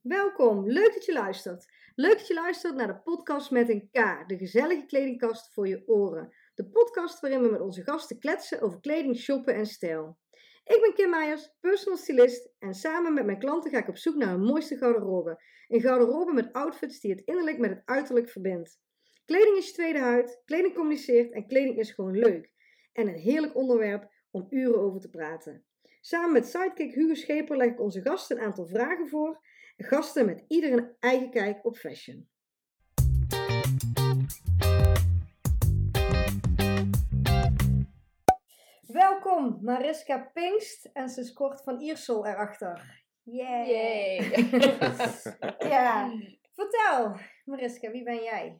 Welkom, leuk dat je luistert. Leuk dat je luistert naar de podcast met een K, de gezellige kledingkast voor je oren. De podcast waarin we met onze gasten kletsen over kleding, shoppen en stijl. Ik ben Kim Meijers, personal stylist en samen met mijn klanten ga ik op zoek naar een mooiste garderobe. Een garderobe met outfits die het innerlijk met het uiterlijk verbindt. Kleding is je tweede huid, kleding communiceert en kleding is gewoon leuk. En een heerlijk onderwerp om uren over te praten. Samen met sidekick Hugo Scheper leg ik onze gasten een aantal vragen voor. Gasten met ieder een eigen kijk op fashion. Welkom, Mariska Pinkst en ze is kort van Iersel erachter. Yay! Yay. ja, vertel Mariska, wie ben jij?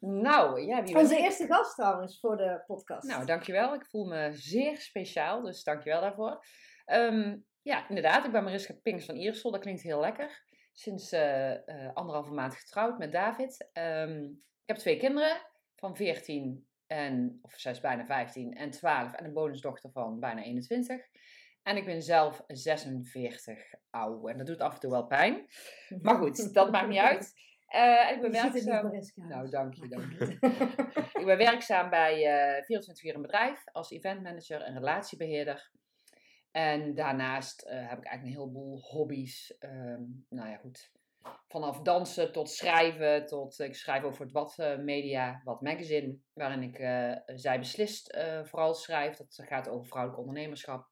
Nou, ja, wie ben Onze eerste gast trouwens voor de podcast. Nou, dankjewel. Ik voel me zeer speciaal, dus dankjewel daarvoor. Ehm, ja, inderdaad, ik ben Mariska Pinks van Iersel. Dat klinkt heel lekker. Sinds eh, anderhalve maand getrouwd met David. Ehm, ik heb twee kinderen van 14 en, of zij is bijna 15 en 12 en een bonusdochter van bijna 21. En ik ben zelf 46 oud en dat doet af en toe wel pijn. Maar goed, dat maakt niet uit. En ik ben Je werkzaam. Nou, dank je, dank je. ik ben werkzaam bij eh 24 uur een bedrijf als eventmanager en relatiebeheerder. En daarnaast eh, heb ik eigenlijk een heleboel hobby's. Ehm, nou ja, goed. Vanaf dansen tot schrijven, tot ik schrijf over het Wat Media, Wat Magazine, waarin ik Zij Beslist vooral schrijf. Dat gaat over vrouwelijk ondernemerschap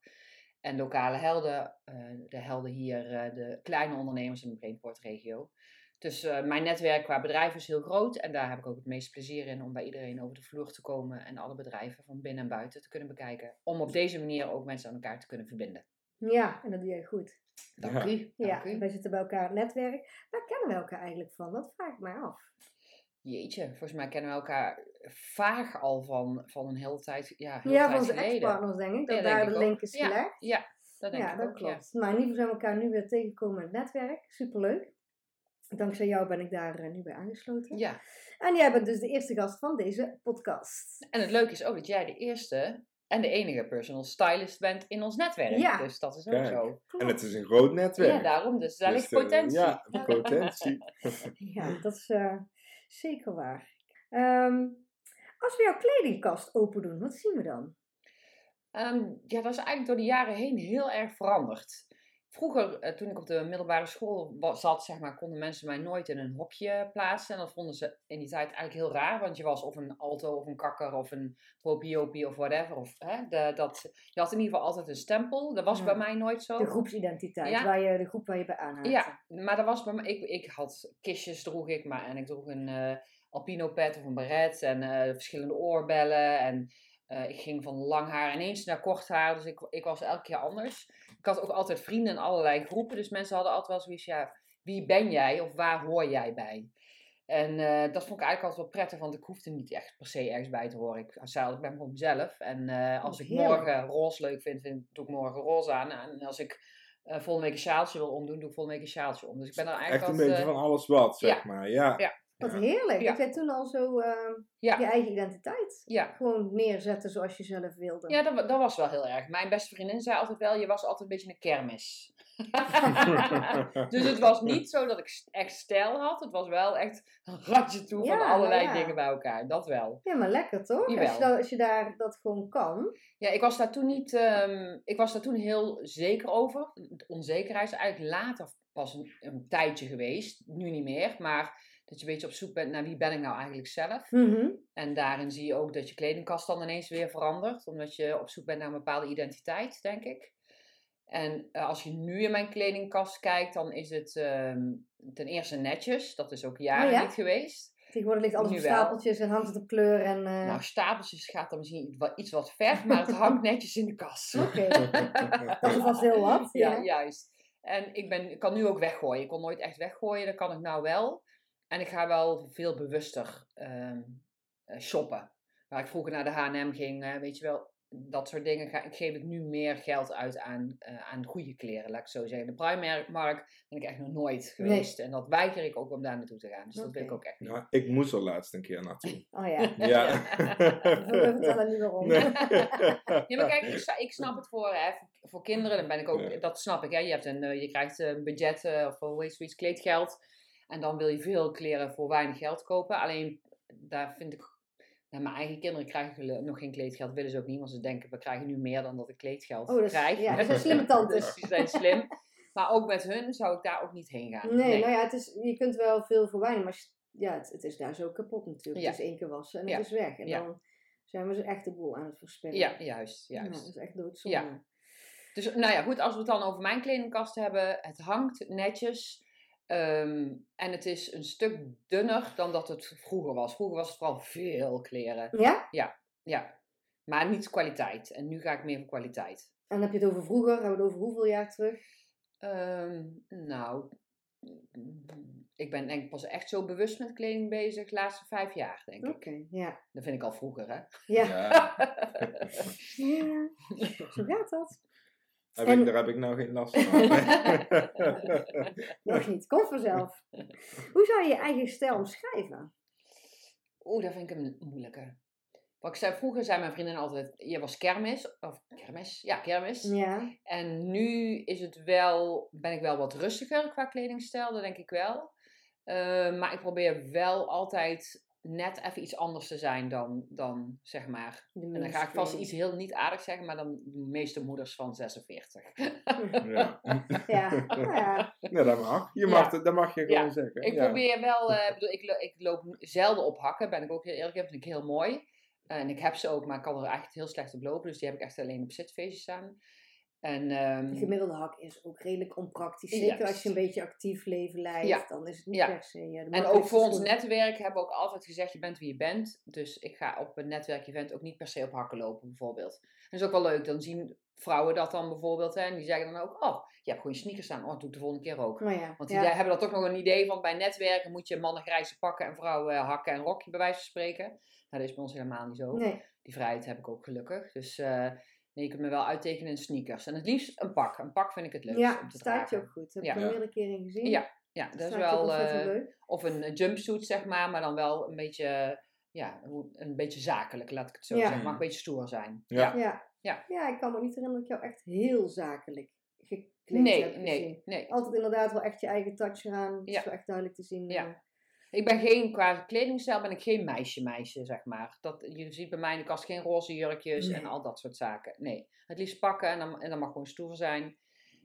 en lokale helden. eh, de helden hier, eh, de kleine ondernemers in de Brainport-regio. Dus eh, mijn netwerk qua bedrijven is heel groot en daar heb ik ook het meeste plezier in om bij iedereen over de vloer te komen en alle bedrijven van binnen en buiten te kunnen bekijken. Om op deze manier ook mensen aan elkaar te kunnen verbinden. Ja, en dat doe je goed. Dank Ja. u. Ja, u. wij zitten bij elkaar in het netwerk. Waar kennen we elkaar eigenlijk van? Dat vraag ik mij af. Jeetje, volgens mij kennen we elkaar vaag al van, van een hele tijd. Ja, heel Ja, tijd van onze ex-partners denk ik. Dat Ja, daar denk de link is Ja, gelegd. Ja, dat denk ja, ik dat ook. klopt. Maar in ieder geval zijn we elkaar nu weer tegengekomen in het netwerk. Superleuk. Dankzij jou ben ik daar eh, nu bij aangesloten. Ja. En jij bent dus de eerste gast van deze podcast. en het leuke is ook dat jij de eerste en de enige personal stylist bent in ons netwerk. Ja. Dus dat is ook Kijk. zo. En het is een groot netwerk. Ja, daarom. Dus daar Dus, ligt eh, potentie. ja, potentie. Ja, dat is eh, zeker waar. Ehm, als we jouw kledingkast open doen, wat zien we dan? Ehm, ja, dat is eigenlijk door de jaren heen heel erg veranderd. Vroeger, eh, toen ik op de middelbare school zat, zeg maar, konden mensen mij nooit in een hokje plaatsen. En dat vonden ze in die tijd eigenlijk heel raar, want je was of een alto of een kakker of een propiopie of whatever. Of, hè, de, dat, je had in ieder geval altijd een stempel. Dat was Ja. bij mij nooit zo. De groepsidentiteit, Ja. waar je, de groep waar je bij aanhaakt. Ja, maar dat was bij mij. Ik, ik had kistjes, droeg ik, maar en ik droeg een eh, alpino pet of een beret en eh, verschillende oorbellen. En eh, ik ging van lang haar ineens naar kort haar, dus ik, ik was elke keer anders. Ik had ook altijd vrienden in allerlei groepen, dus mensen hadden altijd wel zoiets, ja, wie ben jij of waar hoor jij bij? En eh, dat vond ik eigenlijk altijd wel prettig, want ik hoefde niet echt per se ergens bij te horen. Ik zei ik ben gewoon mezelf. En eh, als Oh, ik morgen roze leuk vind, vind, doe ik morgen roze aan. En als ik volgende week een sjaaltje wil omdoen, doe ik volgende week een sjaaltje om. Dus ik ben dan eigenlijk Echt een altijd, beetje van alles wat, zeg ja. maar. Ja. Ja. Wat Ja. heerlijk. Ja. Dat jij toen al zo eh, Ja. je eigen identiteit Ja, gewoon neerzetten zoals je zelf wilde. ja dat, dat was wel heel erg. Mijn beste vriendin zei altijd wel, je was altijd een beetje een kermis. dus het was niet zo dat ik echt stijl had. Het was wel echt een ratje toe Ja, van allerlei ja. dingen bij elkaar. Dat wel. Ja, maar lekker toch? Als je, dat, als je daar dat gewoon kan. Ja, ik was daar toen niet. ehm, ik was daar toen heel zeker over. De onzekerheid is eigenlijk later pas een, een tijdje geweest. Nu niet meer. Maar dat je een beetje op zoek bent naar wie ben ik nou eigenlijk zelf. Mhm. En daarin zie je ook dat je kledingkast dan ineens weer verandert. Omdat je op zoek bent naar een bepaalde identiteit, denk ik. En eh, als je nu in mijn kledingkast kijkt, dan is het ehm, ten eerste netjes. Dat is ook jaren Oh ja? niet geweest. Tegenwoordig ligt alles Nu op wel. stapeltjes en hangt het op kleur. En, eh, Nou, stapeltjes gaat dan misschien iets wat, ver, maar het hangt netjes in de kast. Oké, dat is vast heel wat. Ja, Ja. juist. En ik, ben, ik kan nu ook weggooien. Ik kon nooit echt weggooien, dat kan ik nou wel. En ik ga wel veel bewuster ehm, eh, shoppen. Waar ik vroeger naar de H&M ging, eh, weet je wel. dat soort dingen ga, geef ik nu meer geld uit aan, eh, aan goede kleren, laat ik zo zeggen. De Primark ben ik echt nog nooit geweest. En dat weiger ik ook om daar naartoe te gaan. Dus dat wil ik ook echt niet. Ja, ik moest er laatst een keer naartoe. Oh ja. Ja. We vertellen niet waarom. Nee. Ja, maar kijk, ik, ik snap het voor, hè, voor, kinderen, dan ben ik ook, Ja. dat snap ik. Hè. Je, hebt een, je krijgt een budget of hoe heet zoiets, kleedgeld. En dan wil je veel kleren voor weinig geld kopen. Alleen, daar vind ik, nou, mijn eigen kinderen krijgen nog geen kleedgeld, willen ze ook niet. Want ze denken, we krijgen nu meer dan dat ik kleedgeld Oh, dat is- krijg. ja, dat zijn slimme tantes. dus die zijn slim. Maar ook met hun zou ik daar ook niet heen gaan. Nee, nou ja, het is, je kunt wel veel verwijnen, maar ja, het, het is daar zo kapot natuurlijk. Ja. Het is één keer wassen en Ja. het is weg. En Ja. dan zijn we ze echt de boel aan het verspillen. Ja, juist, juist. dat is echt doodzonde. Ja. Dus nou ja, goed, als we het dan over mijn kledingkast hebben. Het hangt netjes. Ehm, en het is een stuk dunner dan dat het vroeger was. Vroeger was het vooral veel kleren. Ja? Ja, maar niet kwaliteit. En nu ga ik meer voor kwaliteit. En dan heb je het over vroeger, hebben we het over hoeveel jaar terug? Ehm, nou, ik ben denk ik pas echt zo bewust met kleding bezig de laatste vijf jaar, denk Oké, ik. ja. Dat vind ik al vroeger, hè? Ja. Ja. ja, zo gaat dat. Heb En- ik, daar heb ik nou geen last van. Nog niet, komt vanzelf. Hoe zou je je eigen stijl omschrijven? Oeh, dat vind ik een moeilijke. Wat ik zei, vroeger zei mijn vriendin altijd, je was kermis, of kermis, ja, kermis. Ja, En nu is het wel, ben ik wel wat rustiger qua kledingstijl, dat denk ik wel. Eh, maar ik probeer wel altijd net even iets anders te zijn dan, dan zeg maar. de En dan ga ik vast iets heel niet aardigs zeggen, maar dan de meeste moeders van 46. Ja. Ja, nou ja. Nee, dat mag. Je Ja. mag, dat mag je gewoon Ja. zeggen. Ik ja. probeer wel, eh, ik bedoel, ik, lo- ik loop zelden op hakken, ben ik ook heel eerlijk in, vind ik heel mooi. En ik heb ze ook, maar ik kan er echt heel slecht op lopen, dus die heb ik echt alleen op zitfeestjes staan. En, ehm, De gemiddelde hak is ook redelijk onpraktisch. Zeker als je een beetje actief leven leidt, Ja. dan is het niet Ja. per se. eh, de En ook voor ons netwerk hebben we ook altijd gezegd, je bent wie je bent. Dus ik ga op een netwerkevent ook niet per se op hakken lopen, bijvoorbeeld. En dat is ook wel leuk, dan zien vrouwen dat dan bijvoorbeeld. Hè, en die zeggen dan ook, oh, je hebt gewoon je sneakers staan. Oh, dat doe ik de volgende keer ook. Oh ja, Want die ja. hebben dan toch nog een idee van, bij netwerken moet je mannen grijze pakken en vrouwen eh, hakken en rokje, bij wijze van spreken. Nou, dat is bij ons helemaal niet zo. Nee, Die vrijheid heb ik ook gelukkig. Dus eh, nee, je kunt me wel uittekenen in sneakers. En het liefst een pak. Een pak vind ik het leukst ja, om te staat je ook goed. Heb Ja. ik al meerdere keren gezien. Ja, ja, dat is wel... eh, leuk. of een eh, jumpsuit, zeg maar, maar dan wel een beetje, ja, hoe- een beetje zakelijk, laat ik het zo Ja. zeggen. Mag een beetje stoer zijn. Ja. Ja. Ja. ja, ik kan me niet herinneren dat ik jou echt heel zakelijk gekleed Nee, heb gezien. nee, nee. Altijd inderdaad wel echt je eigen touch eraan. Dat Ja. is wel echt duidelijk te zien. Ja. Ik ben geen, qua kledingstijl ben ik geen meisje-meisje, zeg maar. Dat, je ziet bij mij in de kast geen roze jurkjes Nee. en al dat soort zaken. Nee, het liefst pakken en dan, en dan mag gewoon stoer zijn.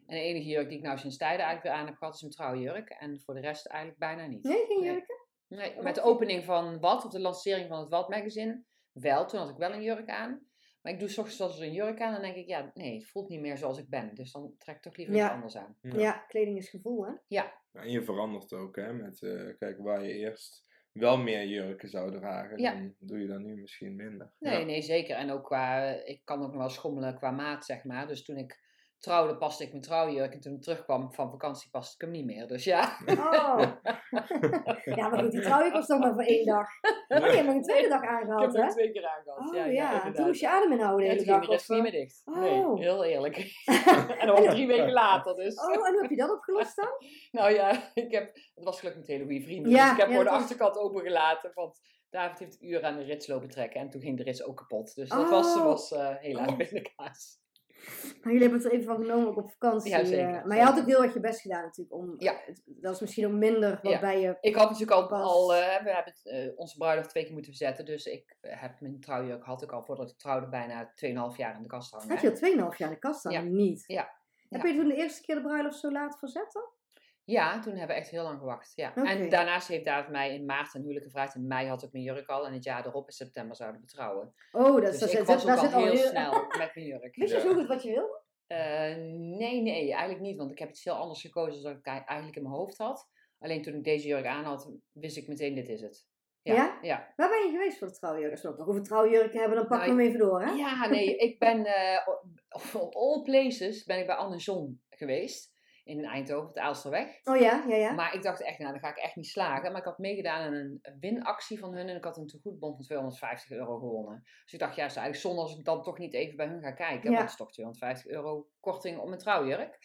En de enige jurk die ik nou sinds tijden eigenlijk weer aan heb gehad is een trouwjurk. En voor de rest eigenlijk bijna niet. Nee, geen jurken? Nee, met de opening van Wat, of de lancering van het Wat magazine, wel. Toen had ik wel een jurk aan. Maar ik doe 's ochtends wel eens een jurk aan en dan denk ik, ja, nee, het voelt niet meer zoals ik ben. Dus dan trek ik toch liever Ja. iets anders aan. Ja. Ja. kleding is gevoel, hè? En je verandert ook, hè. Met, eh, kijk, waar je eerst wel meer jurken zou dragen, Ja. dan doe je dat nu misschien minder. Nee, Ja. nee, zeker. En ook qua, ik kan ook nog wel schommelen qua maat, zeg maar. Dus toen ik trouwde, paste ik mijn trouwjurk. En toen ik terugkwam van vakantie, paste ik hem niet meer. Dus ja. Oh. ja, maar goed, die trouwjurk was toch maar voor één dag. Oh, je hebt een tweede dag Ik heb hem hè? twee keer aangehad. Oh ja, ja, ja, toen moest je adem inhouden de hele toen ging dag. de rest of, niet eh, meer dicht. Oh. Nee, heel eerlijk. en was drie weken later, dus. Oh, en hoe heb je dat opgelost dan? Nou ja, ik heb, het was gelukkig met hele goede vrienden. Ja, dus ik heb gewoon de achterkant opengelaten. Want David heeft uur aan de rits lopen trekken. En toen ging de rits ook kapot. Dus dat was, Oh. was eh, helaas Oh. pindakaas. Maar jullie hebben het er even van genomen ook op vakantie. Ja, zeker, eh, maar je had ook heel erg je best gedaan natuurlijk. Om, Ja. het- dat is misschien ook minder wat bij je... Ik had natuurlijk al, Pas. al eh, we hebben het, eh, onze bruiloft twee keer moeten verzetten. Dus ik heb mijn trouwjurk had ik al voordat ik trouwde bijna 2,5 jaar in de kast hangen. Had je al 2,5 jaar in de kast? Ja. Niet. Ja. Heb je toen de eerste keer de bruiloft zo laat verzet dan? Ja, toen hebben we echt heel lang gewacht. Ja. En daarnaast heeft David mij in maart een huwelijk gevraagd. In mei had ik mijn jurk al. En het jaar erop in september zouden we trouwen. Oh, dat, Dus dat, ik was ook al heel heel- snel met mijn jurk. Wist je zo goed wat je wilde? Eh, nee, nee, eigenlijk niet. Want ik heb iets heel anders gekozen dan ik eigenlijk in mijn hoofd had. Alleen toen ik deze jurk aan had, wist ik meteen, dit is het. Ja? Ja? Ja. Waar ben je geweest voor de trouwjurk? Als we het nog over trouwjurken hebben, dan pakken we Nou, hem even door, hè? Ja, nee, ik ben eh, op, op all places ben ik bij Anne John geweest. In Eindhoven, op de Aalsterweg. Oh ja, ja, ja. Maar ik dacht echt, nou, dan ga ik echt niet slagen. Maar ik had meegedaan aan een winactie van hun en ik had een tegoedbon van 250 euro gewonnen. Dus ik dacht, ja, het is eigenlijk zonde als ik dan toch niet even bij hun ga kijken. Ja. Want het is toch 250 euro korting op mijn trouwjurk.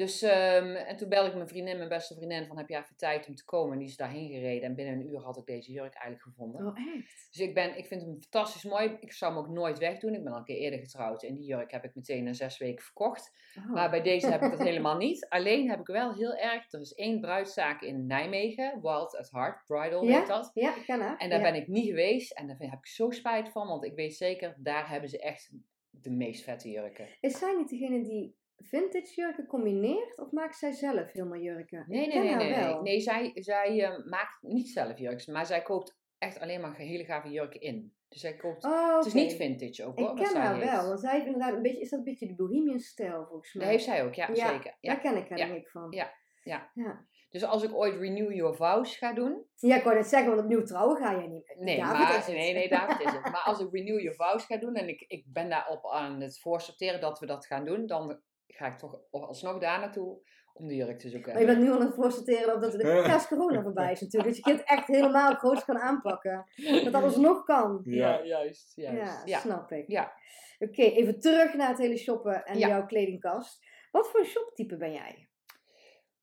Dus, ehm, en toen belde ik mijn vriendin, mijn beste vriendin, van heb jij even tijd om te komen? En die is daarheen gereden en binnen een uur had ik deze jurk eigenlijk gevonden. Oh, echt? Dus ik, ben, ik vind hem fantastisch mooi. Ik zou hem ook nooit wegdoen. Ik ben al een keer eerder getrouwd en die jurk heb ik meteen na zes weken verkocht. Oh. Maar bij deze heb ik dat helemaal niet. Alleen heb ik wel heel erg, er is één bruidszaak in Nijmegen, Wild at Heart Bridal Ja? heet dat. Ja, ik ken haar. En daar ja. ben ik niet geweest en daar heb ik zo spijt van, want ik weet zeker, daar hebben ze echt de meest vette jurken. Is zij niet degene die vintage jurken combineert? Of maakt zij zelf helemaal jurken? Nee, nee, nee, nee. Nee, nee zij, zij eh, maakt niet zelf jurken, maar zij koopt echt alleen maar hele gave jurken in. Dus zij koopt, Oh, het is niet vintage ook hoor, Ik ken haar wel, want zij heeft inderdaad een beetje, is dat een beetje de bohemian stijl volgens mij. Dat heeft zij ook, ja, Ja, zeker. Ja. Daar ken ik haar Ja. denk ik van. Ja, ja. ja. Dus als ik ooit Renew Your Vows ga doen, Ja, ik wou net zeggen, want opnieuw trouwen ga je niet. Nee, David maar, is het. nee, nee, David is het. Maar als ik Renew Your Vows ga doen en ik, ik ben daarop aan het voorsorteren dat we dat gaan doen, dan ga ik toch alsnog daar naartoe om de jurk te zoeken. Maar je bent nu aan het voorsorteren op dat de ja, als corona voorbij is natuurlijk. Dus je kunt echt helemaal groot gaan aanpakken. Dat alles nog kan. Ja. juist. Ja, juist. Ja. snap ik. Ja. Oké, even terug naar het hele shoppen en Ja. jouw kledingkast. Wat voor shoptype ben jij?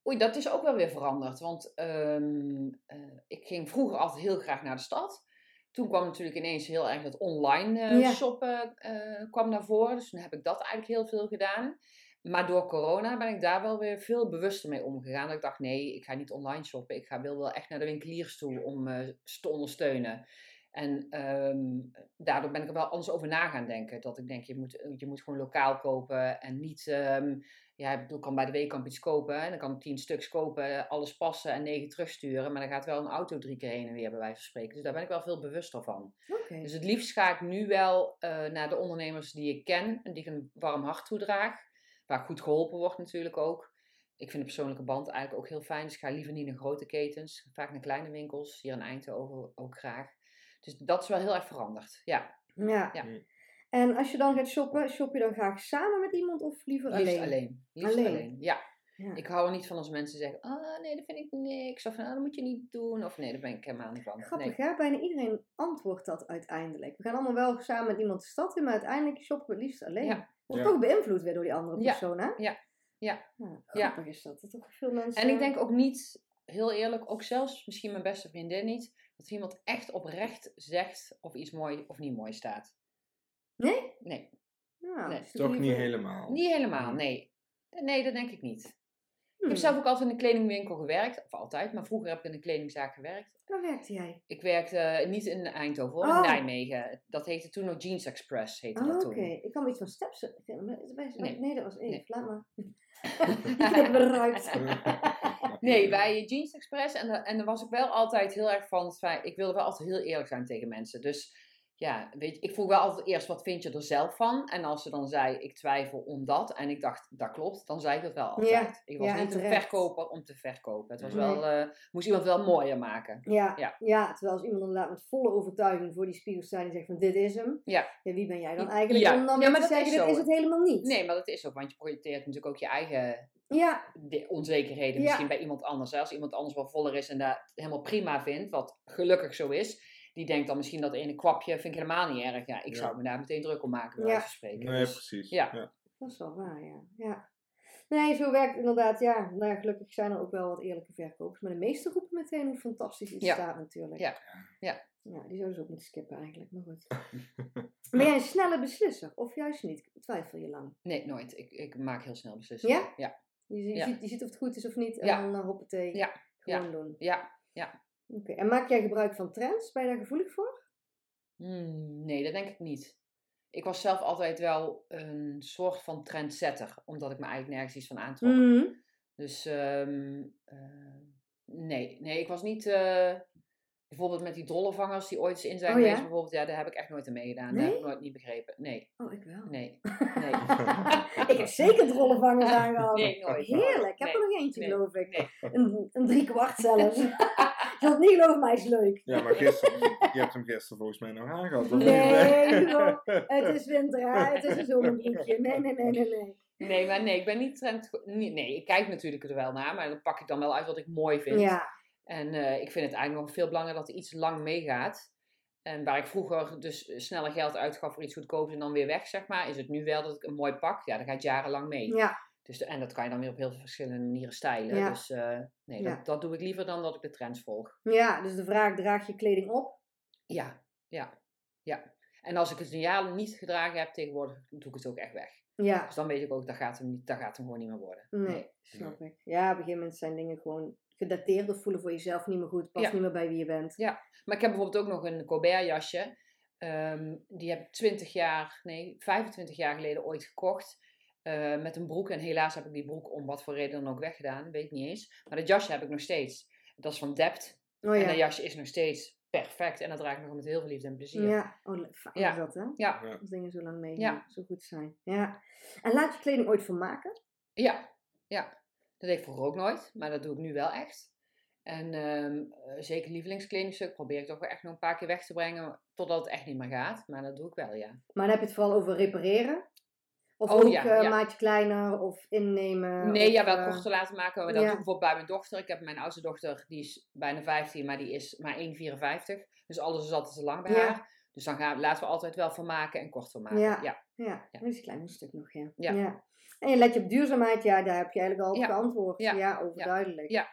Oei, dat is ook wel weer veranderd. Want ehm, eh, ik ging vroeger altijd heel graag naar de stad. Toen kwam natuurlijk ineens heel erg het online eh, Ja. shoppen eh, kwam naar voren. Dus toen heb ik dat eigenlijk heel veel gedaan. Maar door corona ben ik daar wel weer veel bewuster mee omgegaan. Dat ik dacht, nee, ik ga niet online shoppen. Ik ga, wil wel echt naar de winkeliers toe om ze te ondersteunen. En ehm, daardoor ben ik er wel anders over na gaan denken. Dat ik denk, je moet, je moet gewoon lokaal kopen en niet... ehm, ja, ik bedoel, kan bij de weekamp iets kopen en dan kan ik tien stuks kopen, alles passen en negen terugsturen. Maar dan gaat wel een auto drie keer heen en weer bij wijze van spreken. Dus daar ben ik wel veel bewuster van. Dus het liefst ga ik nu wel eh, naar de ondernemers die ik ken en die ik een warm hart toedraag. Waar goed geholpen wordt natuurlijk ook. Ik vind de persoonlijke band eigenlijk ook heel fijn. Dus ik ga liever niet naar grote ketens. Vaak naar kleine winkels. Hier in Eindhoven ook graag. Dus dat is wel heel erg veranderd. Ja, Ja. Ja. En als je dan gaat shoppen, shop je dan graag samen met iemand of liever liefst alleen? alleen. Liefst Alleen. alleen. Ja. Ja. Ik hou er niet van als mensen zeggen, ah nee, dat vind ik niks. Of ah, dat moet je niet doen. Of nee, daar ben ik helemaal niet van. Grappig Nee. hè? Bijna iedereen antwoordt dat uiteindelijk. We gaan allemaal wel samen met iemand de stad in, maar uiteindelijk shoppen we het liefst alleen. Ja. Wordt Ja. toch beïnvloed weer door die andere Ja. persoon, hè? Ja. Ja. Ja, grappig is dat. Dat toch veel mensen... En ik denk ook niet, heel eerlijk, ook zelfs misschien mijn beste vriendin niet, dat iemand echt oprecht zegt of iets mooi of niet mooi staat. Nee? Nee, Ja, Nee. Toch niet helemaal. niet helemaal, nee. Nee, dat denk ik niet. Ik Hmm. heb zelf ook altijd in een kledingwinkel gewerkt, of altijd, maar vroeger heb ik in een kledingzaak gewerkt. Waar werkte jij? Ik werkte eh, niet in Eindhoven, hoor, in Oh. Nijmegen. Dat heette toen nog Jeans Express, heette Oh, dat oké. toen. Ik kan me iets van steps... Nee. Nee. dat was Eve. Nee. Laat maar. ik heb eruit. Nee, bij Jeans Express. En, en dan was ik wel altijd heel erg van ik wilde wel altijd heel eerlijk zijn tegen mensen. Dus ja, weet je, ik vroeg wel altijd eerst, wat vind je er zelf van? En als ze dan zei, ik twijfel omdat, en ik dacht, dat klopt, dan zei ik dat wel altijd. Ja, ik was ja, niet een verkoper om te verkopen. Het was Nee. wel, eh, moest iemand wel mooier maken. Ja, Ja. ja. terwijl als iemand inderdaad met volle overtuiging voor die spiegel staat en zegt van dit is hem. Ja. wie ben jij dan eigenlijk Ja. om dan maar te dat is zeggen dit is het helemaal niet? Nee, maar dat is ook, want je projecteert natuurlijk ook je eigen Ja, de onzekerheden misschien bij iemand anders. Hè? Als iemand anders wel voller is en dat helemaal prima vindt, wat gelukkig zo is, die denkt dan misschien dat ene kwapje vind ik helemaal niet erg. Ja, ik Ja. zou me daar meteen druk om maken, bij Ja. spreken. Nee, Dus- precies. ja. dat is wel waar, ja. ja. Nee, zo werkt het inderdaad, ja. Nou, ja, gelukkig zijn er ook wel wat eerlijke verkopers. Maar de meeste roepen meteen hoe fantastisch iets Ja. staat natuurlijk. Ja. Ja. Ja, die zouden ze ook moeten skippen eigenlijk, maar goed. ben jij een snelle beslisser? Of juist niet? Twijfel je lang? Nee, nooit. Ik, ik maak heel snel beslissingen. Ja? Ja. Je, je, Ja. ziet, je ziet of het goed is of niet en Ja. dan uh, hoppatee, Ja. gewoon doen. Ja. Oké, en maak jij gebruik van trends? Ben je daar gevoelig voor? Hmm, nee, dat denk ik niet. Ik was zelf altijd wel een soort van trendsetter, omdat ik me eigenlijk nergens iets van aantrok. Mhm. Dus ehm, eh, nee. nee, ik was niet eh, bijvoorbeeld met die drollenvangers die ooit eens in zijn Oh ja? geweest, bijvoorbeeld, ja, daar heb ik echt nooit aan meegedaan. Dat Nee? heb ik nooit niet begrepen. Nee, Oh, ik wel. nee, nee. Ik heb zeker drollenvangers aangehad. Nee, nooit. Heerlijk. Ik heb Nee, er nog eentje, nee, geloof ik. Een, een drie kwart zelfs. Het niet geloven, maar hij is leuk. Ja, maar gisteren, je hebt hem gisteren volgens mij nog aangehad. Nee, joh. Het is winter, hè. Het is een zomerbroekje. Nee, nee, nee, nee, nee. Nee, maar nee, ik ben niet trend. Nee, nee, ik kijk natuurlijk er wel naar, maar dan pak ik dan wel uit wat ik mooi vind. Ja, En eh, ik vind het eigenlijk nog veel belangrijker dat er iets lang meegaat. En waar ik vroeger dus sneller geld uitgaf voor iets goedkoops en dan weer weg, zeg maar, is het nu wel dat ik een mooi pak, ja, dat gaat jarenlang mee. ja, Dus de- en dat kan je dan weer op heel veel verschillende manieren stylen. Ja. Dus eh, nee, Ja. dat, dat doe ik liever dan dat ik de trends volg. ja. Dus de vraag, draag je kleding op? Ja, ja, ja. En als ik het een jaar niet gedragen heb tegenwoordig, doe ik het ook echt weg. Ja, Dus dan weet ik ook, dat gaat hem, niet, dat gaat hem gewoon niet meer worden. nee, snap ik. Ja, op een gegeven moment zijn dingen gewoon gedateerd of voelen voor jezelf niet meer goed. Past Ja. niet meer bij wie je bent. Maar ik heb bijvoorbeeld ook nog een Colbert jasje. Ehm, die heb ik 20 jaar, nee, 25 jaar geleden ooit gekocht. Eh, met een broek. En helaas heb ik die broek om wat voor reden dan ook weggedaan. Weet ik niet eens. Maar dat jasje heb ik nog steeds. Dat is van Dept. Oh En ja. dat jasje is nog steeds perfect. En dat draag ik nog met heel veel liefde en plezier. Ja, oh, fijn Ja. is dat, hè? Ja, Als dingen zo lang mee Ja. zo goed zijn. Ja. En laat je kleding ooit vermaken? ja, ja. Dat deed ik vroeger ook nooit. Maar dat doe ik nu wel echt. En ehm, eh, zeker lievelingskledingstuk probeer ik toch wel echt nog een paar keer weg te brengen. Totdat het echt niet meer gaat. Maar dat doe ik wel, ja. Maar dan heb je het vooral over repareren? Of Oh, ook ja, eh, maatje kleiner of innemen? Nee, of, ja, wel eh, korter laten maken. Dat ja. doe ik bijvoorbeeld bij mijn dochter. Ik heb mijn oudste dochter, die is bijna 15, maar die is maar 1,54. Dus alles is altijd te lang bij haar. Dus dan gaan, laten we altijd wel van maken en kort van maken. Ja. Ja. Ja, dat is een klein stuk nog, ja. Ja. En je let je op duurzaamheid, ja, daar heb je eigenlijk al op Ja. geantwoord. Ja, Ja. overduidelijk. Ja.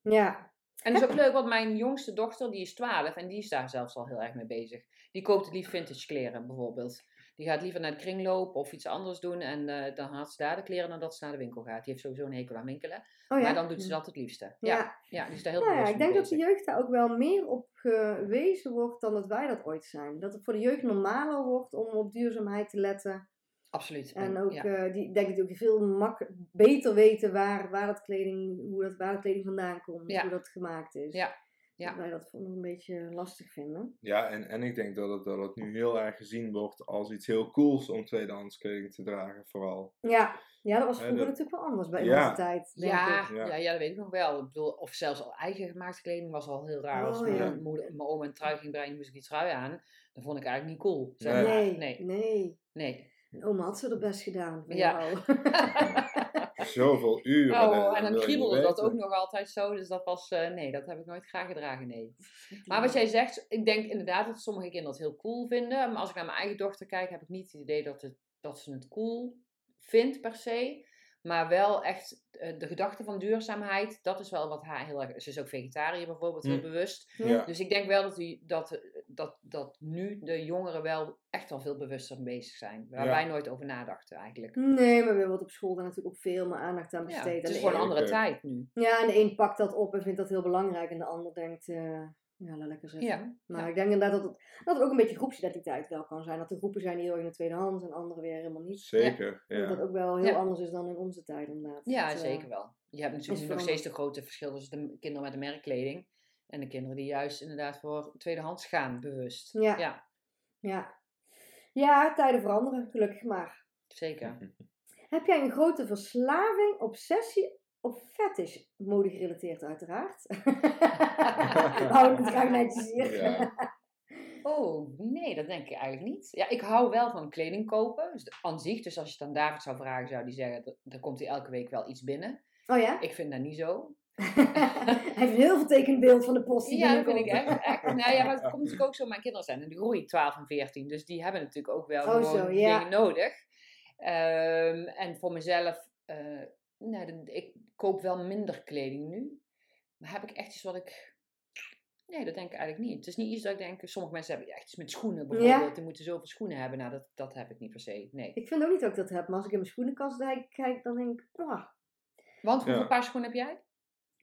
Ja. En dat is ook leuk, want mijn jongste dochter, die is 12 en die is daar zelfs al heel erg mee bezig. Die koopt het liefst vintage kleren bijvoorbeeld. Die gaat liever naar de kringloop of iets anders doen en eh, dan haalt ze daar de kleren dan dat ze naar de winkel gaat. Die heeft sowieso een hekel aan winkelen. Oh ja. Maar dan doet ze dat het liefste. Ja, ja. Ja. daar heel Nou ja, ik denk dat de jeugd daar ook wel meer op gewezen wordt dan dat wij dat ooit zijn. Dat het voor de jeugd normaler wordt om op duurzaamheid te letten. Absoluut. En ook, ja. eh, die, ik denk dat die ook veel mak beter weten waar, waar, dat kleding, hoe dat, waar de kleding vandaan komt. Ja. Hoe dat gemaakt is. Ja, ja. Dat wij dat nog een beetje lastig vinden. Ja, en, en ik denk dat het, dat het nu heel erg gezien wordt als iets heel cools om tweedehands kleding te dragen, vooral. Ja, ja dat was vroeger dat- natuurlijk wel anders bij Ja. onze tijd. Denk Ja, ik. Ja. ja. Ja, dat weet ik nog wel. Ik bedoel, of zelfs al eigen gemaakte kleding was al heel raar. Als Oh, mijn, ja. moeder, mijn oma een trui ging brengen, moest ik die trui aan. Dat vond ik eigenlijk niet cool. Zeg Nee. maar. Nee, nee, nee. nee. En oma had ze er best gedaan. Ja. Zoveel uren. Oh, dat en dan kriebelde dat ook nog altijd zo. Dus dat was, eh, nee, dat heb ik nooit graag gedragen, nee. Maar wat jij zegt, ik denk inderdaad dat sommige kinderen het heel cool vinden. Maar als ik naar mijn eigen dochter kijk, heb ik niet het idee dat, het, dat ze het cool vindt per se. Maar wel echt eh, de gedachte van duurzaamheid, dat is wel wat haar heel erg... Ze is ook vegetariër bijvoorbeeld, heel Hm. bewust. Ja. Dus ik denk wel dat, die, dat, dat, dat nu de jongeren wel echt al veel bewuster mee bezig zijn. Waar Ja. wij nooit over nadachten eigenlijk. Nee, maar we wordt op school daar natuurlijk ook veel meer aandacht aan Ja, besteed. het En is gewoon een andere tijd nu. Ja, en de een pakt dat op en vindt dat heel belangrijk. En de ander denkt, eh, ja, laat lekker zitten. Ja, Maar ja. ik denk inderdaad dat het, dat het ook een beetje groepsidentiteit wel kan zijn. Dat er groepen zijn die heel erg in de tweedehands en anderen weer helemaal niet. Zeker, Dat ja. dat ook wel heel Ja. anders is dan in onze tijd inderdaad. Ja, Dat, eh, zeker wel. Je hebt natuurlijk is nog steeds de grote verschil tussen de kinderen met de merkkleding en de kinderen die juist inderdaad voor tweedehands gaan, bewust. Ja. ja Ja. ja, tijden veranderen, gelukkig maar. zeker. Heb jij een grote verslaving, obsessie of fetish? Mode gerelateerd uiteraard. Hou ik het graag netjes hier. Ja. Oh, nee, dat denk ik eigenlijk niet. Ja, ik hou wel van kleding kopen, dus aan zich. Dus als je het aan David zou vragen, zou die zeggen, dat- dan komt hij elke week wel iets binnen. Oh ja? Ik vind dat niet zo. Hij heeft een heel vertekend beeld van de post die Ja, dat vind ik echt. echt. Nou ja, maar het komt natuurlijk ook zo. Mijn kinderen zijn en die groeien 12 en 14. Dus die hebben natuurlijk ook wel Oh, gewoon zo, ja. dingen nodig. Ehm, en voor mezelf, eh, nou, ik koop wel minder kleding nu. Maar heb ik echt iets wat ik. Nee, dat denk ik eigenlijk niet. Het is niet iets dat ik denk. Sommige mensen hebben echt iets met schoenen bijvoorbeeld. Die moeten zoveel schoenen hebben. Nou, dat, dat heb ik niet per se. Nee. Ik vind ook niet dat ik dat heb, maar als ik in mijn schoenenkast kijk, kijk, dan denk ik, oh, Want hoeveel Ja. paar schoenen heb jij?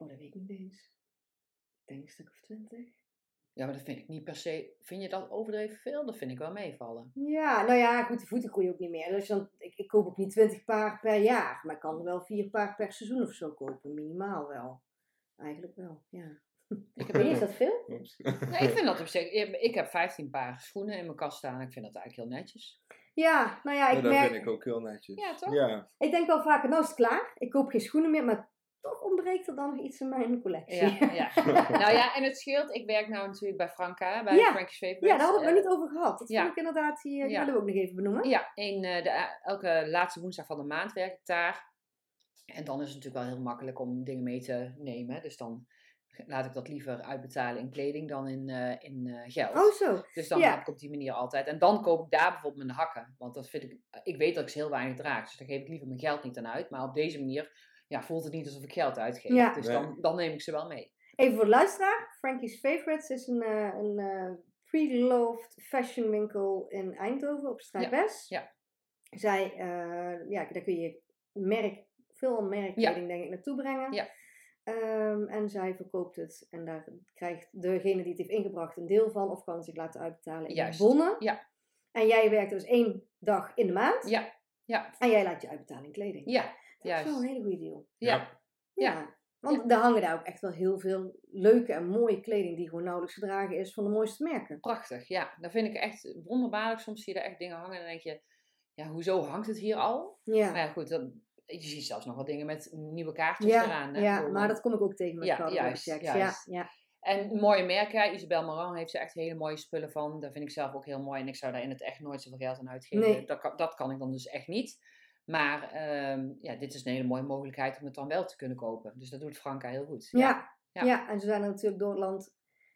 Oh dat weet ik niet eens. Ik denk een stuk of twintig. Ja, maar dat vind ik niet per se. Vind je dat overdreven veel? Dat vind ik wel meevallen. Ja, nou ja, goed, de voeten groeien ook niet meer. Dus dan, ik, ik koop ook niet twintig paar per jaar, maar ik kan er wel vier paar per seizoen of zo kopen, minimaal wel. Eigenlijk wel, ja. Ik heb is dat veel? Nee, ik vind dat op zich. Ik heb 15 paar schoenen in mijn kast staan. Ik vind dat eigenlijk heel netjes. Ja, nou ja, ik Maar dat merk... vind ik ook heel netjes. Ja, toch? Ja. Ik denk wel vaker, nou is het klaar. Ik koop geen schoenen meer, maar toch ontbreekt er dan nog iets in mijn collectie. Ja, ja. nou ja, en het scheelt. Ik werk nou natuurlijk bij Franka, bij Ja. Frankie's Favorites. Ja, daar hadden we het Eh, niet over gehad. Dat ja. vond ik inderdaad, die, die Ja. willen we ook nog even benoemen. Ja, in, eh, de, elke laatste woensdag van de maand werk ik daar. En dan is het natuurlijk wel heel makkelijk om dingen mee te nemen. Dus dan laat ik dat liever uitbetalen in kleding dan in, eh, in eh, geld. Oh zo. Dus dan ja. heb ik op die manier altijd. En dan koop ik daar bijvoorbeeld mijn hakken. Want dat vind ik, ik weet dat ik ze heel weinig draag. Dus dan geef ik liever mijn geld niet aan uit. Maar op deze manier ja, voelt het niet alsof ik geld uitgeef. Ja. Dus Nee. dan, dan neem ik ze wel mee. Even voor de luisteraar. Frankie's Favorites is een, eh, een eh, pre-loved fashion winkel in Eindhoven op Strijd West. ja. Zij, eh, ja, daar kun je merk, veel merkkleding denk ik naartoe brengen. Ja. Ehm, en zij verkoopt het. En daar krijgt degene die het heeft ingebracht een deel van. Of kan het zich laten uitbetalen in Juist. bonnen. Ja. En jij werkt dus één dag in de maand. Ja, ja, En jij laat je uitbetalen in kleding. ja, dat is juist. wel een hele goede deal. ja. Ja. Want daar hangen daar ook echt wel heel veel leuke en mooie kleding die gewoon nauwelijks gedragen is van de mooiste merken. Prachtig, ja. Dat vind ik echt wonderbaarlijk. Soms zie je er echt dingen hangen en dan denk je, ja, hoezo hangt het hier al? Maar Ja, ja, goed, dat, je ziet zelfs nog wel dingen met nieuwe kaartjes ja, eraan. Hè? ja maar dat kom ik ook tegen met Ja, juist, checks. juist. Ja, ja. En mooie merken, Isabel Marant heeft ze echt hele mooie spullen van. Daar vind ik zelf ook heel mooi. En ik zou daar in het echt nooit zoveel geld aan uitgeven. Nee. Dat, kan, dat kan ik dan dus echt niet. Maar ehm, ja, dit is een hele mooie mogelijkheid om het dan wel te kunnen kopen. Dus dat doet Franka heel goed. Ja, Ja. ja. en zo zijn er natuurlijk door het land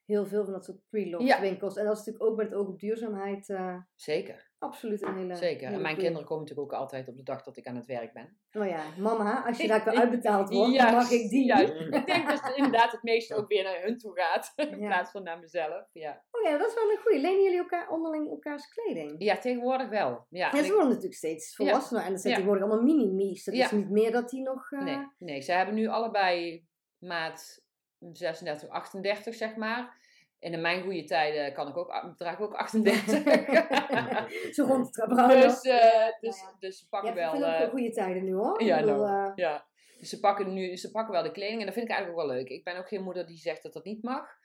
heel veel van dat soort pre-loved Ja. winkels. En dat is natuurlijk ook met het oog op duurzaamheid eh, Zeker, absoluut een hele zeker. En mijn kinderen komen natuurlijk ook altijd op de dag dat ik aan het werk ben. Oh ja, mama, als je daar weer uitbetaald wordt, Juist, mag ik die. juist. Ik denk dat het inderdaad het meeste ook weer naar hun toe gaat. In plaats van naar mezelf. Ja, Oh ja, dat is wel een goeie. Lenen jullie elkaar onderling elkaars kleding? ja tegenwoordig wel. Ja, en ze worden natuurlijk steeds volwassener. En dat zijn tegenwoordig allemaal mini-mies. Dat is niet meer dat die nog... eh, Nee, nee, ze hebben nu allebei maat 36, 38 zeg maar. En in mijn goede tijden kan ik ook, draag ik ook 38. Zo rond het dus, eh, dus, ja. dus ze Ja, pakken ik wel... eh, wel goede tijden nu hoor. ja, ik bedoel, nou, eh, ja. Dus ze pakken nu ze pakken wel de kleding en dat vind ik eigenlijk ook wel leuk. Ik ben ook geen moeder die zegt dat dat niet mag.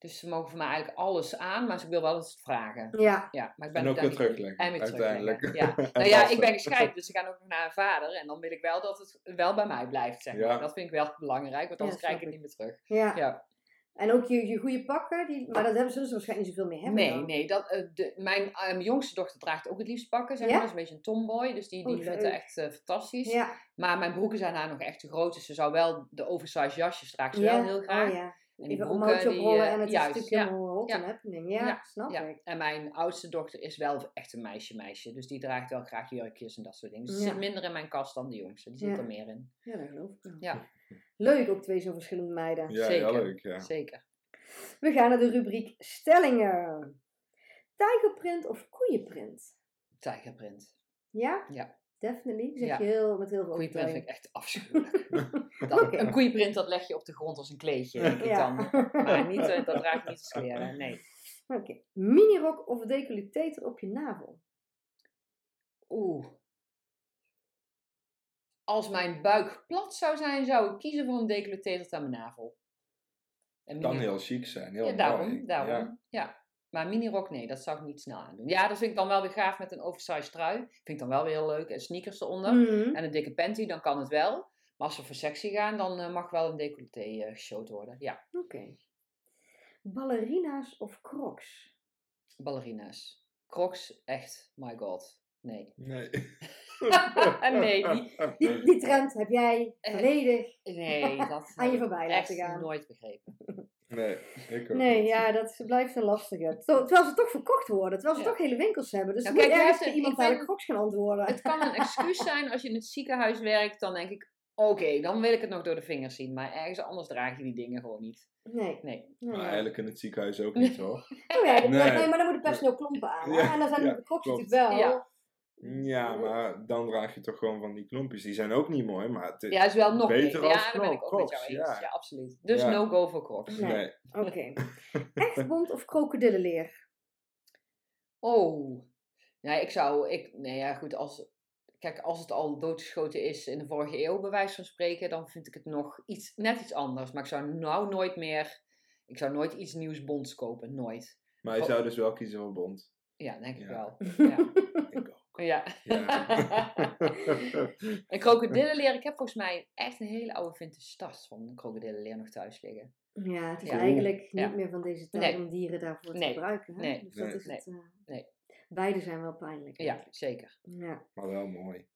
Dus ze mogen voor mij eigenlijk alles aan, maar ze wil wel eens vragen. ja. Ja, maar ik ben En ook weer daar terugleggen, En weer uiteindelijk. terugleggen, Ja. Nou ja, ik ben gescheiden, dus ze gaan ook nog naar een vader. En dan wil ik wel dat het wel bij mij blijft, zeg maar. Ja. Dat vind ik wel belangrijk, want anders Ja, krijg ik het niet meer terug. Ja. Ja. En ook je, je goede pakken, die, maar dat hebben, ze waarschijnlijk niet zoveel meer hebben. Nee, dan. nee. Dat, eh, de, mijn eh, jongste dochter draagt ook het liefst pakken, zeg Ja? maar. Dat is een beetje een tomboy, dus die, Oh, die vindt het echt eh, fantastisch. Ja, Maar mijn broeken zijn haar nog echt te groot, dus ze zou wel de oversized jasjes draagt ze ja. wel heel graag. Oh, ja. En die Even een broeken, mootje die, oprollen eh, en het juist, is natuurlijk ja. helemaal hot Ja. en happening. Ja, Ja, snap Ja, ik. en mijn oudste dochter is wel echt een meisje meisje. Dus die draagt wel graag jurkjes en dat soort dingen. Dus die Ja. zit minder in mijn kast dan de jongste. Die zit Ja. er meer in. Ja, dat geloof ik wel. Ja, Leuk, ook twee zo verschillende meiden. Ja, Zeker. ja, leuk, ja. zeker. We gaan naar de rubriek stellingen. Tijgerprint of koeienprint? Tijgerprint. Ja? Ja. Definitely. Zeg Ja. je heel, met heel veel Koeienprint vind ik echt afschuwelijk. Dat-. Een koeienprint dat leg je op de grond als een kleedje, denk ik Ja. dan. Maar niet, eh, dat draag ik niet als kleren, nee. Oké. Minirok of decolleté op je navel? Oeh. Als mijn buik plat zou zijn, zou ik kiezen voor een decolleté aan mijn navel. En Kan heel chic zijn, heel Ja, daarom. mooi. daarom. Ja. Ja. Maar minirok, nee, dat zou ik niet snel aandoen. Ja, dat vind ik dan wel weer gaaf met een oversized trui. Vind ik dan wel weer heel leuk. En sneakers eronder. Mhm. En een dikke panty, dan kan het wel. Maar als we voor sexy gaan, dan eh, mag wel een decolleté eh geshowd worden. Ja, Oké. Ballerina's of crocs? ballerina's. Crocs, echt, my god. Nee. Nee. nee, die, Die, die trend heb jij Eh, volledig... nee, dat Aan je heb ik voorbij laten gaan. nooit begrepen. Nee, ik ook Nee, niet. ja, dat blijft een lastige. Ter- Terwijl ze toch verkocht worden. Terwijl ze Ja. toch hele winkels hebben. Dus Nou, moet kijk, je een- iemand ik ben- eigenlijk crocs gaan antwoorden. Het kan een excuus zijn als je in het ziekenhuis werkt, dan denk ik, oké, dan wil ik het nog door de vingers zien. Maar ergens anders draag je die dingen gewoon niet. Nee. Nee. nee. Maar eigenlijk in het ziekenhuis ook niet hoor. Oh ja, nee. Nee. nee, maar dan moet het personeel klompen aan. Ja, en dan zijn ja, de klopt. natuurlijk wel. Ja. Ja, maar dan draag je toch gewoon van die klompjes. Die zijn ook niet mooi, maar het is Ja, is wel nog beter als Ja, daar ben ik ook met jou eens. Ja, ja. absoluut. Dus Ja. no go voor Crocs. Nee. Nee. Oké. Echt bont of krokodillenleer? Oh. Nee, ik zou... Ik, nee, ja, goed. Als, kijk, als het al doodgeschoten is in de vorige eeuw, bij wijze van spreken, dan vind ik het nog iets, net iets anders. Maar ik zou nou nooit meer... Ik zou nooit iets nieuws bonds kopen. Nooit. Maar je zou dus wel kiezen voor bond. Ja, denk ik Ja. wel. Ja. Ja. Ja. en krokodillenleer, ik heb volgens mij echt een hele oude vintage tas van krokodillenleer nog thuis liggen. Ja, het is Ja. eigenlijk niet Ja. meer van deze tijd Nee. om dieren daarvoor te Nee. gebruiken. Hè? Nee. Dus dat Nee. is het. eh, Nee. Beide zijn wel pijnlijk. Ja, eigenlijk. zeker. ja. maar wel mooi.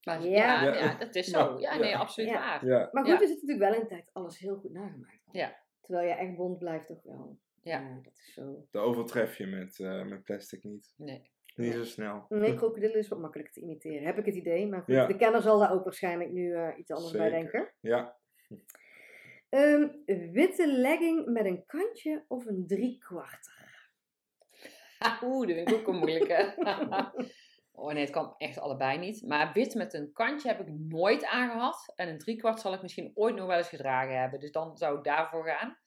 Maar Ja. ja, Ja. ja, dat is zo. Ja. Ja, nee, absoluut Ja. waar. Ja, Maar goed, Ja. er zit natuurlijk wel in tijd alles heel goed nagemaakt. Ja. Terwijl je echt bond blijft toch wel. Ja. dat is zo. de overtref je met, eh, met plastic niet. Nee. Niet zo snel. Nee, krokodillen is wat makkelijker te imiteren. Heb ik het idee. Maar goed, Ja. de kenner zal daar ook waarschijnlijk nu eh, iets anders bij denken. Ja, Ehm, witte legging met een kantje of een driekwarter? Oeh, dat vind ik ook een moeilijke. oh nee, het kan echt allebei niet. Maar wit met een kantje heb ik nooit aangehad. En een driekwart zal ik misschien ooit nog wel eens gedragen hebben. Dus dan zou ik daarvoor gaan.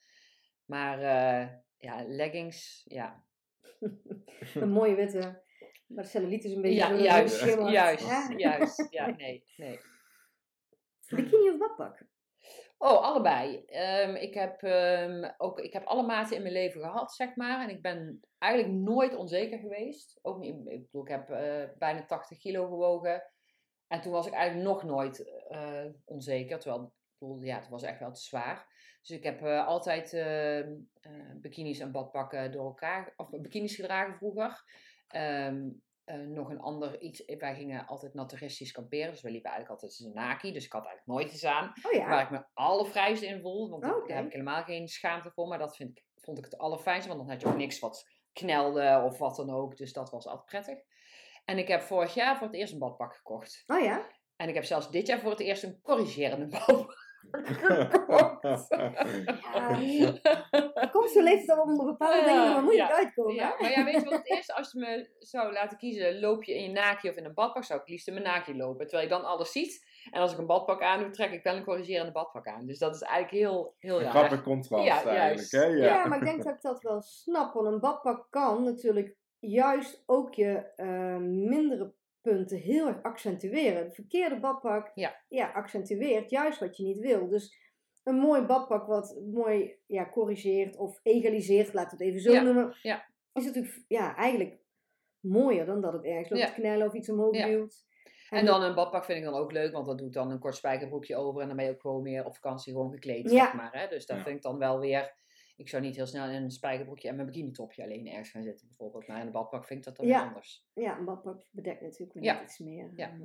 Maar eh, ja, leggings, ja. Een mooie witte. Maar de cellulite is een beetje Ja, juist, juist, Ja. juist. Ja, nee, nee. Bikini of badpak? Oh, allebei. Ehm, ik, heb, ehm, ook, ik heb alle maten in mijn leven gehad, zeg maar. En ik ben eigenlijk nooit onzeker geweest. Ook niet, ik bedoel, ik heb eh, bijna 80 kilo gewogen. En toen was ik eigenlijk nog nooit eh, onzeker. Terwijl, ik bedoel, ja, het was echt wel te zwaar. Dus ik heb eh, altijd ehm, eh, bikinis en badpakken door elkaar... Of bikinis gedragen vroeger. Eh, nog een ander iets. Wij gingen altijd naturistisch kamperen. Dus we liepen eigenlijk altijd in een naki. Dus ik had eigenlijk nooit iets aan. Oh ja. Waar ik me allervrijste in voel. Want daar heb ik helemaal geen schaamte voor. Maar dat vind ik, vond ik het allerfijnste. Want dan had je ook niks wat knelde of wat dan ook. Dus dat was altijd prettig. En ik heb vorig jaar voor het eerst een badpak gekocht. Oh ja. En ik heb zelfs dit jaar voor het eerst een corrigerende badpak gekocht. Ja. Komt zo'n leeftijd al onder bepaalde dingen maar moeilijk Ja. uitkomen. Ja, maar ja, weet je wat het is? Als je me zou laten kiezen, loop je in je naki of in een badpak, zou ik liefst in mijn naki lopen. Terwijl je dan alles ziet. En als ik een badpak aan doe, trek ik wel een corrigerende badpak aan. Dus dat is eigenlijk heel, heel een grappig contrast Ja, eigenlijk. juist. Hè? Ja. Ja. maar ik denk dat ik dat wel snap. Want een badpak kan natuurlijk juist ook je eh, mindere punten heel erg accentueren. Het verkeerde badpak Ja. accentueert juist wat je niet wil. Dus een mooi badpak wat mooi ja, corrigeert of egaliseert, laten we het even zo Ja, noemen, ja. is natuurlijk ja, eigenlijk mooier dan dat het ergens loopt knellen of iets omhoog Ja. duwt. En dan een badpak vind ik dan ook leuk, want dan doe ik dan een kort spijkerbroekje over en dan ben je ook gewoon meer op vakantie gewoon gekleed, zeg maar. Hè? Dus dat vind ik dan wel weer... Ik zou niet heel snel in een spijkerbroekje en mijn bikinitopje alleen ergens gaan zitten bijvoorbeeld. Maar in een badpak vind ik dat dan Ja. anders. Ja, een badpak bedekt natuurlijk weer Ja. net iets meer. Ja. eh.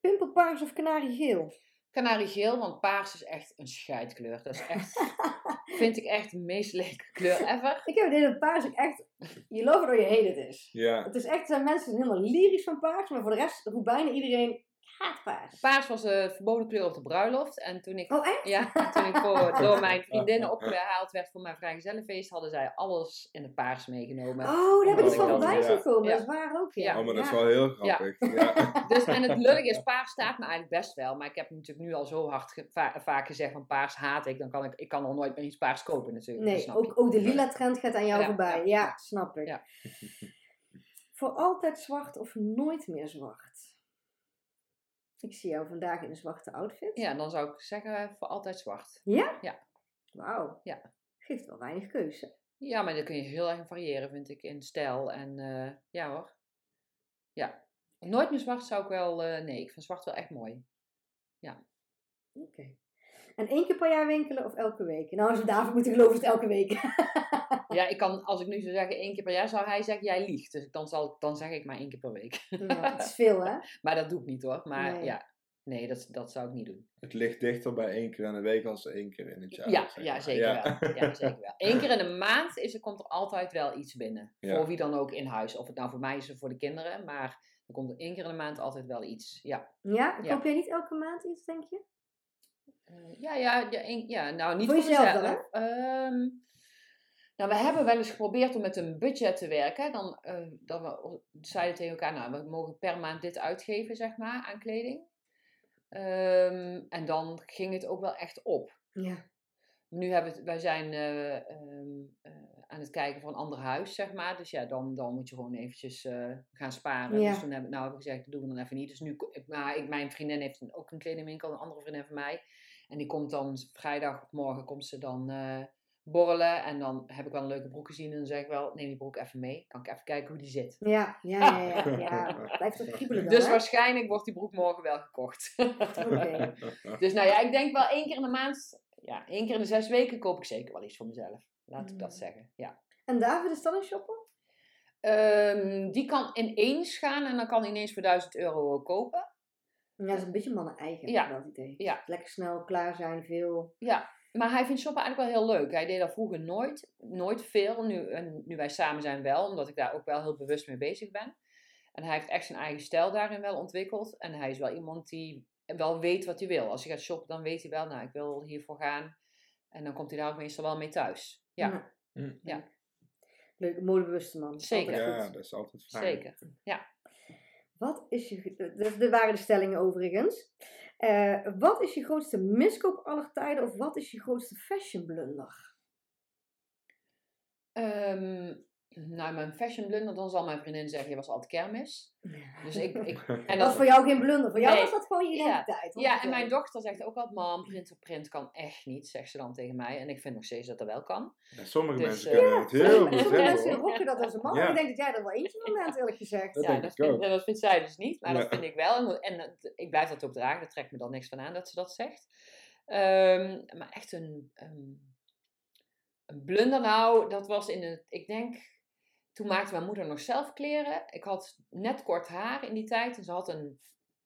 Pimpelpaars of kanariegeel? Kanariegeel, want paars is echt een scheidkleur. Dat is echt, vind ik echt de meest lelijke kleur ever. Ik heb het idee dat paars echt, je loopt er door je heen het is. Ja. Het is echt, zijn mensen zijn helemaal lyrisch van paars, maar voor de rest roept bijna iedereen, haat paars. Paars was de verboden kleur op de bruiloft. En toen ik, Oh echt? ja, toen ik voor, door mijn vriendinnen opgehaald werd voor mijn vrijgezellenfeest, hadden zij alles in het paars meegenomen. Oh, daar heb ik iets van Oh, voorbij ja. zien komen. Ja. Dat is waar ook, ja. Ja. Oh, maar dat is wel heel grappig. Ja. Dus, en het lullige is, paars staat me eigenlijk best wel. Maar ik heb natuurlijk nu al zo hard ge- va- vaak gezegd van paars haat ik. Dan kan ik, ik kan al nooit meer iets paars kopen natuurlijk. Nee, je. ook, ook de lila trend gaat aan jou Ja, voorbij. ja, Ja, ja. snap ik. Ja. Voor altijd zwart of nooit meer zwart? Ik zie jou vandaag in een zwarte outfit. Ja, dan zou ik zeggen voor altijd zwart. Ja? Ja. Wauw. Ja. Geeft wel weinig keuze. Ja, maar dan kun je heel erg variëren, vind ik, in stijl. En eh, ja hoor. Ja. Nooit meer zwart zou ik wel... eh, nee, ik vind zwart wel echt mooi. Oké. En één keer per jaar winkelen of elke week? Nou, als we David moeten geloven, is het elke week. Ja, ik kan, als ik nu zou zeggen één keer per jaar, zou hij zeggen jij liegt. Dus dan, zal, dan zeg ik maar één keer per week. Ja, het is veel, hè? Maar dat doe ik niet hoor. Maar Nee. ja, nee, dat, dat zou ik niet doen. Het ligt dichter bij één keer in de week als één keer in het jaar. Ja, zeg ja, zeker Ja. wel. Ja, zeker wel. Eén keer in de maand is, er komt er altijd wel iets binnen. Ja. Voor wie dan ook in huis. Of het nou voor mij is of voor de kinderen. Maar er komt er één keer in de maand altijd wel iets. Ja, Ja? Ja. Koop jij niet elke maand iets, denk je? Eh, ja, ja, ja, ja, nou niet Voor voor, jezelf dan. Ehm, nou, we hebben wel eens geprobeerd om met een budget te werken. Dan eh, dat we zeiden tegen elkaar, nou, we mogen per maand dit uitgeven, zeg maar, aan kleding. Ehm, en dan ging het ook wel echt op. Ja. Nu hebben we wij zijn eh, ehm, eh, aan het kijken voor een ander huis, zeg maar. Dus ja, dan, dan moet je gewoon eventjes gaan sparen. Ja. Dus toen hebben, nou, hebben we gezegd, dat doen we dan even niet. Dus nu, maar ik, mijn vriendin heeft een- ook een kledingwinkel, een andere vriendin van mij. En die komt dan vrijdagmorgen, komt ze dan eh, borrelen. En dan heb ik wel een leuke broek gezien. En dan zeg ik wel, neem die broek even mee. Kan ik even kijken hoe die zit. Ja, ja, ja, ja. ja. Blijft toch kriebelen dan, Dus hè? waarschijnlijk wordt die broek morgen wel gekocht. Oké. dus nou ja, ik denk wel één keer in de maand, ja, één keer in de zes weken koop ik zeker wel iets voor mezelf. Laat ik dat Mm. zeggen, ja. En David, is dat een shopper? Ehm, die kan ineens gaan en dan kan hij ineens voor 1000 euro ook kopen. Ja, dat is een beetje mannen eigen, Ja. het idee. Ja. Lekker snel, klaar zijn, veel. Ja, maar hij vindt shoppen eigenlijk wel heel leuk. Hij deed dat vroeger nooit, nooit veel. Nu, en nu wij samen zijn wel, omdat ik daar ook wel heel bewust mee bezig ben. En hij heeft echt zijn eigen stijl daarin wel ontwikkeld. En hij is wel iemand die wel weet wat hij wil. Als hij gaat shoppen, dan weet hij wel, nou, ik wil hiervoor gaan. En dan komt hij daar ook meestal wel mee thuis. Ja, Mm. Ja. Leuk, modebewuste man. Zeker. Ja, dat is altijd fijn. zeker. Wat is je... Dat waren de stellingen overigens. Eh, wat is je grootste miskoop aller tijden of wat is je grootste fashion blunder? Ehm, nou, mijn fashion blunder, dan zal mijn vriendin zeggen, je was altijd kermis. Dus ik, ik, en dat dat, was voor jou geen blunder. Voor jou Nee. was dat gewoon je Ja. identiteit. hoor. Ja, en mijn dochter zegt ook altijd, mam, print op print kan echt niet, zegt ze dan tegen mij. En ik vind nog steeds dat dat wel kan. Ja, sommige Dus, mensen eh, kunnen het heel goed sommige mensen rocken dat als een man. Ja. Ik denk dat jij er wel eentje van bent, eerlijk gezegd. Dat ja, dat en dat vindt zij dus niet, maar Ja. dat vind ik wel. En, en ik blijf dat ook dragen, daar trekt me dan niks van aan dat ze dat zegt. Ehm, maar echt een, een, een blunder nou, dat was in het, ik denk, toen maakte mijn moeder nog zelf kleren. Ik had net kort haar in die tijd en ze had een,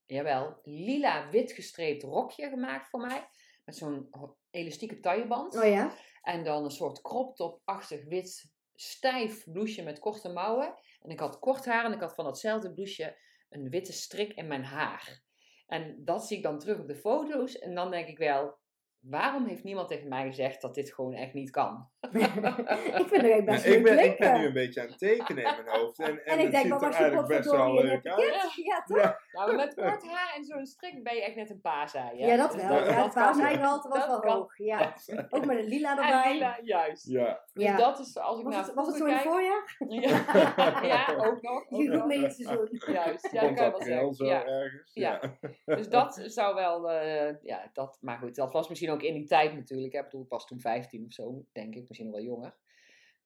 jawel, lila wit gestreept rokje gemaakt voor mij. Met zo'n elastieke tailleband. Oh ja? En dan een soort crop top-achtig wit stijf blouseje met korte mouwen. En ik had kort haar en ik had van datzelfde blouseje een witte strik in mijn haar. En dat zie ik dan terug op de foto's. En dan denk ik wel, waarom heeft niemand tegen mij gezegd dat dit gewoon echt niet kan? ik vind het echt best Ja, leuk ik, ben, ik ben nu een beetje aan het tekenen in mijn hoofd. En, en, En ik het denk, er was je eigenlijk best wel potverdorie leuk net uit. kind? Ja, toch? Ja, Nou, met kort haar en zo'n strik ben je echt net een paasei. Ja, dat Dus wel. dat- ja, dat het paaseigehalte was wel kan. hoog. Ja. Ook met een lila En erbij. lila, juist. ja. Dus Ja. dat is, als ik Was naar het, was het zo in het voorjaar? Ja, ja, ook nog. Ook Je goed mee het seizoen. Juist, ja, dat kan je wel zeggen. zo Ja. ergens. Ja. Dus dat zou wel, eh, ja, dat, maar goed, dat was misschien ook in die tijd natuurlijk. Ik bedoel, ik was toen 15 of zo, denk ik, misschien nog wel jonger.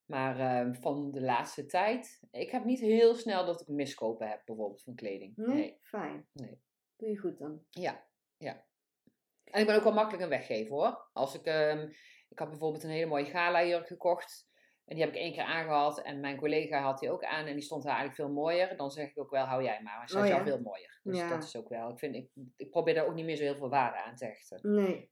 Maar ehm, van de laatste tijd, ik heb niet heel snel dat ik miskopen heb, bijvoorbeeld van kleding. Nee? Nee. Fijn. Nee. Doe je goed dan. Ja, ja. En ik ben ook wel makkelijk een weggever hoor. Als ik, ehm, ik had bijvoorbeeld een hele mooie gala jurk gekocht. En die heb ik één keer aangehad. En mijn collega had die ook aan. En die stond haar eigenlijk veel mooier. Dan zeg ik ook wel, hou jij maar. Maar zij Oh is ja. veel mooier. Dus Ja. dat is ook wel. Ik, vind, ik, ik probeer daar ook niet meer zo heel veel waarde aan te hechten. Nee.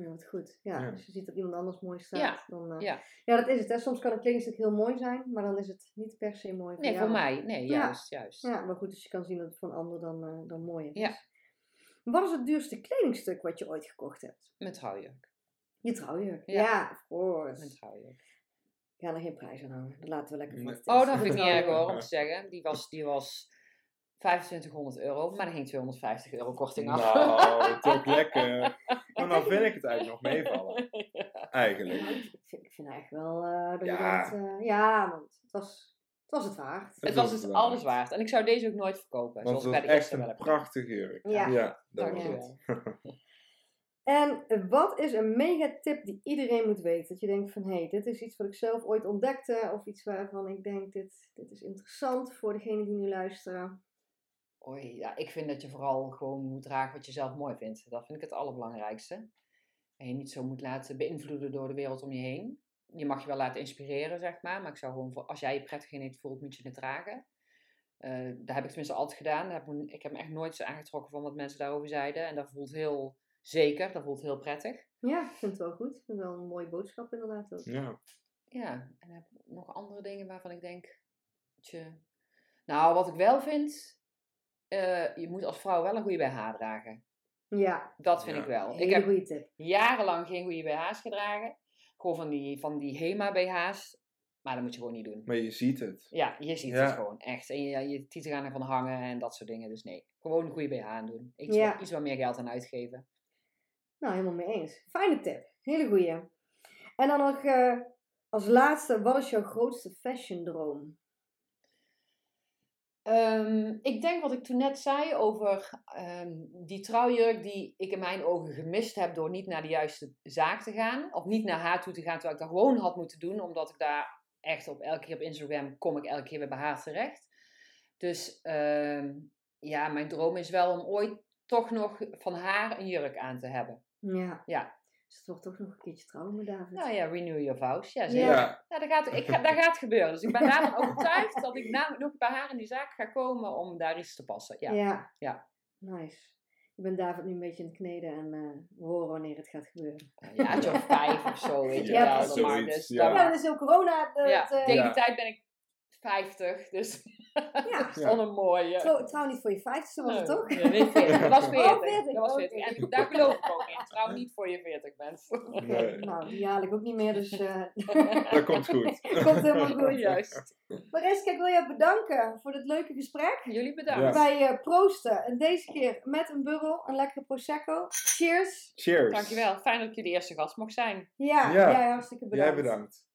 Ja, wat goed. Ja, Ja. als je ziet dat iemand anders mooi staat, Ja, dan... eh, ja. ja, dat is het. Hè. Soms kan een kledingstuk heel mooi zijn, maar dan is het niet per se mooi voor Nee, jou. voor mij. Nee, Ja. juist, juist. Ja, maar goed, dus je kan zien dat het voor een ander dan, eh, dan mooier is. Ja. Wat is het duurste kledingstuk wat je ooit gekocht hebt? Met trouwjurk. Je trouwjurk. Ja. Ja, of course. Met trouwjurk. Ik ga er geen prijs aan hangen. Dat laten we lekker voor Nee. Oh, dat vind ik niet erg hoor, om te zeggen. Die was, die was 2500 euro. Maar er ging 250 euro korting af. Nou, toch lekker. Maar vind ik het eigenlijk nog meevallen. Eigenlijk. Ja, ik, vind, ik vind eigenlijk wel eh, dat je Ja. dat, eh, ja, want het was, het was het waard. Het was dus alles waard. En ik zou deze ook nooit verkopen. Want Zoals het bij de echt eerste wel een prachtige jurk. Ja. ja dat Dank was je het. wel. En wat is een mega tip die iedereen moet weten? Dat je denkt van, hé, hey, dit is iets wat ik zelf ooit ontdekte. Of iets waarvan ik denk, dit, dit is interessant voor degenen die nu luisteren. Oei, ja, ik vind dat je vooral gewoon moet dragen wat je zelf mooi vindt. Dat vind ik het allerbelangrijkste. En je niet zo moet laten beïnvloeden door de wereld om je heen. Je mag je wel laten inspireren, zeg maar. Maar ik zou gewoon, voor, als jij je prettig in het voelt, moet je het dragen. Eh dat heb ik tenminste altijd gedaan. Heb ik, me- ik heb me echt nooit zo aangetrokken van wat mensen daarover zeiden. En dat voelt heel zeker, dat voelt heel prettig. Ja, ik vind het wel goed. Ik vind het wel een mooie boodschap inderdaad ook. Ja. Ja, en heb ik nog andere dingen waarvan ik denk. Dat je... Nou, wat ik wel vind. Eh, je moet als vrouw wel een goede BH dragen. Ja, Dat vind Ja. ik wel. Ik hele heb goede tip. jarenlang geen goede BH's gedragen. Gewoon van die, van die HEMA BH's. Maar dat moet je gewoon niet doen. Maar je ziet het. Ja, je ziet Ja. het gewoon echt. En je, je tieten gaan ervan hangen en dat soort dingen. Dus nee, gewoon een goede BH aan doen. Iets, Ja. wat, iets wat meer geld aan uitgeven. Nou, helemaal mee eens. Fijne tip. Hele goeie. En dan nog eh, als laatste, wat is jouw grootste fashion droom? Ehm, ik denk wat ik toen net zei over ehm, die trouwjurk die ik in mijn ogen gemist heb door niet naar de juiste zaak te gaan. Of niet naar haar toe te gaan, terwijl ik dat gewoon had moeten doen. Omdat ik daar echt op elke keer op Instagram kom ik elke keer weer bij haar terecht. Dus ehm, ja, mijn droom is wel om ooit toch nog van haar een jurk aan te hebben. Ja. Ja. Dus het wordt toch nog een keertje trouwen met David. Nou ja, renew your vows. Ja, Ja. zeker. Ja. Ja, dat, gaat, ik ga, dat gaat gebeuren. Dus ik ben daarvan overtuigd dat ik na, nog bij haar in die zaak ga komen om daar iets te passen. Ja. Ja. Ja. Nice. Ik ben David nu een beetje aan het kneden en eh, we horen wanneer het gaat gebeuren. Een jaartje of vijf of zo, weet je Ja, wel. Maar dus, ja. Ja, dat is ook corona. Dat, ja, eh, tegen Ja. die tijd ben ik 50, dus ja. dat een mooie. Trouw, trouw niet voor je vijftigste was het toch? nee, 40. Dat was 40. Oh, 40, Dat was. 40. En daar geloof ik ook in. Trouw niet voor je 40 bent. Nee. nou, die haal ik ook niet meer, dus eh Dat komt goed. komt helemaal goed. Juist. Mariska, ik wil je bedanken voor dit leuke gesprek. Jullie bedankt. Wij eh, proosten en deze keer met een bubbel, een lekkere prosecco. Cheers! Cheers. Dankjewel. Fijn dat ik jullie eerste gast mocht zijn. Ja, Ja. jij hartstikke bedankt. Jij bedankt.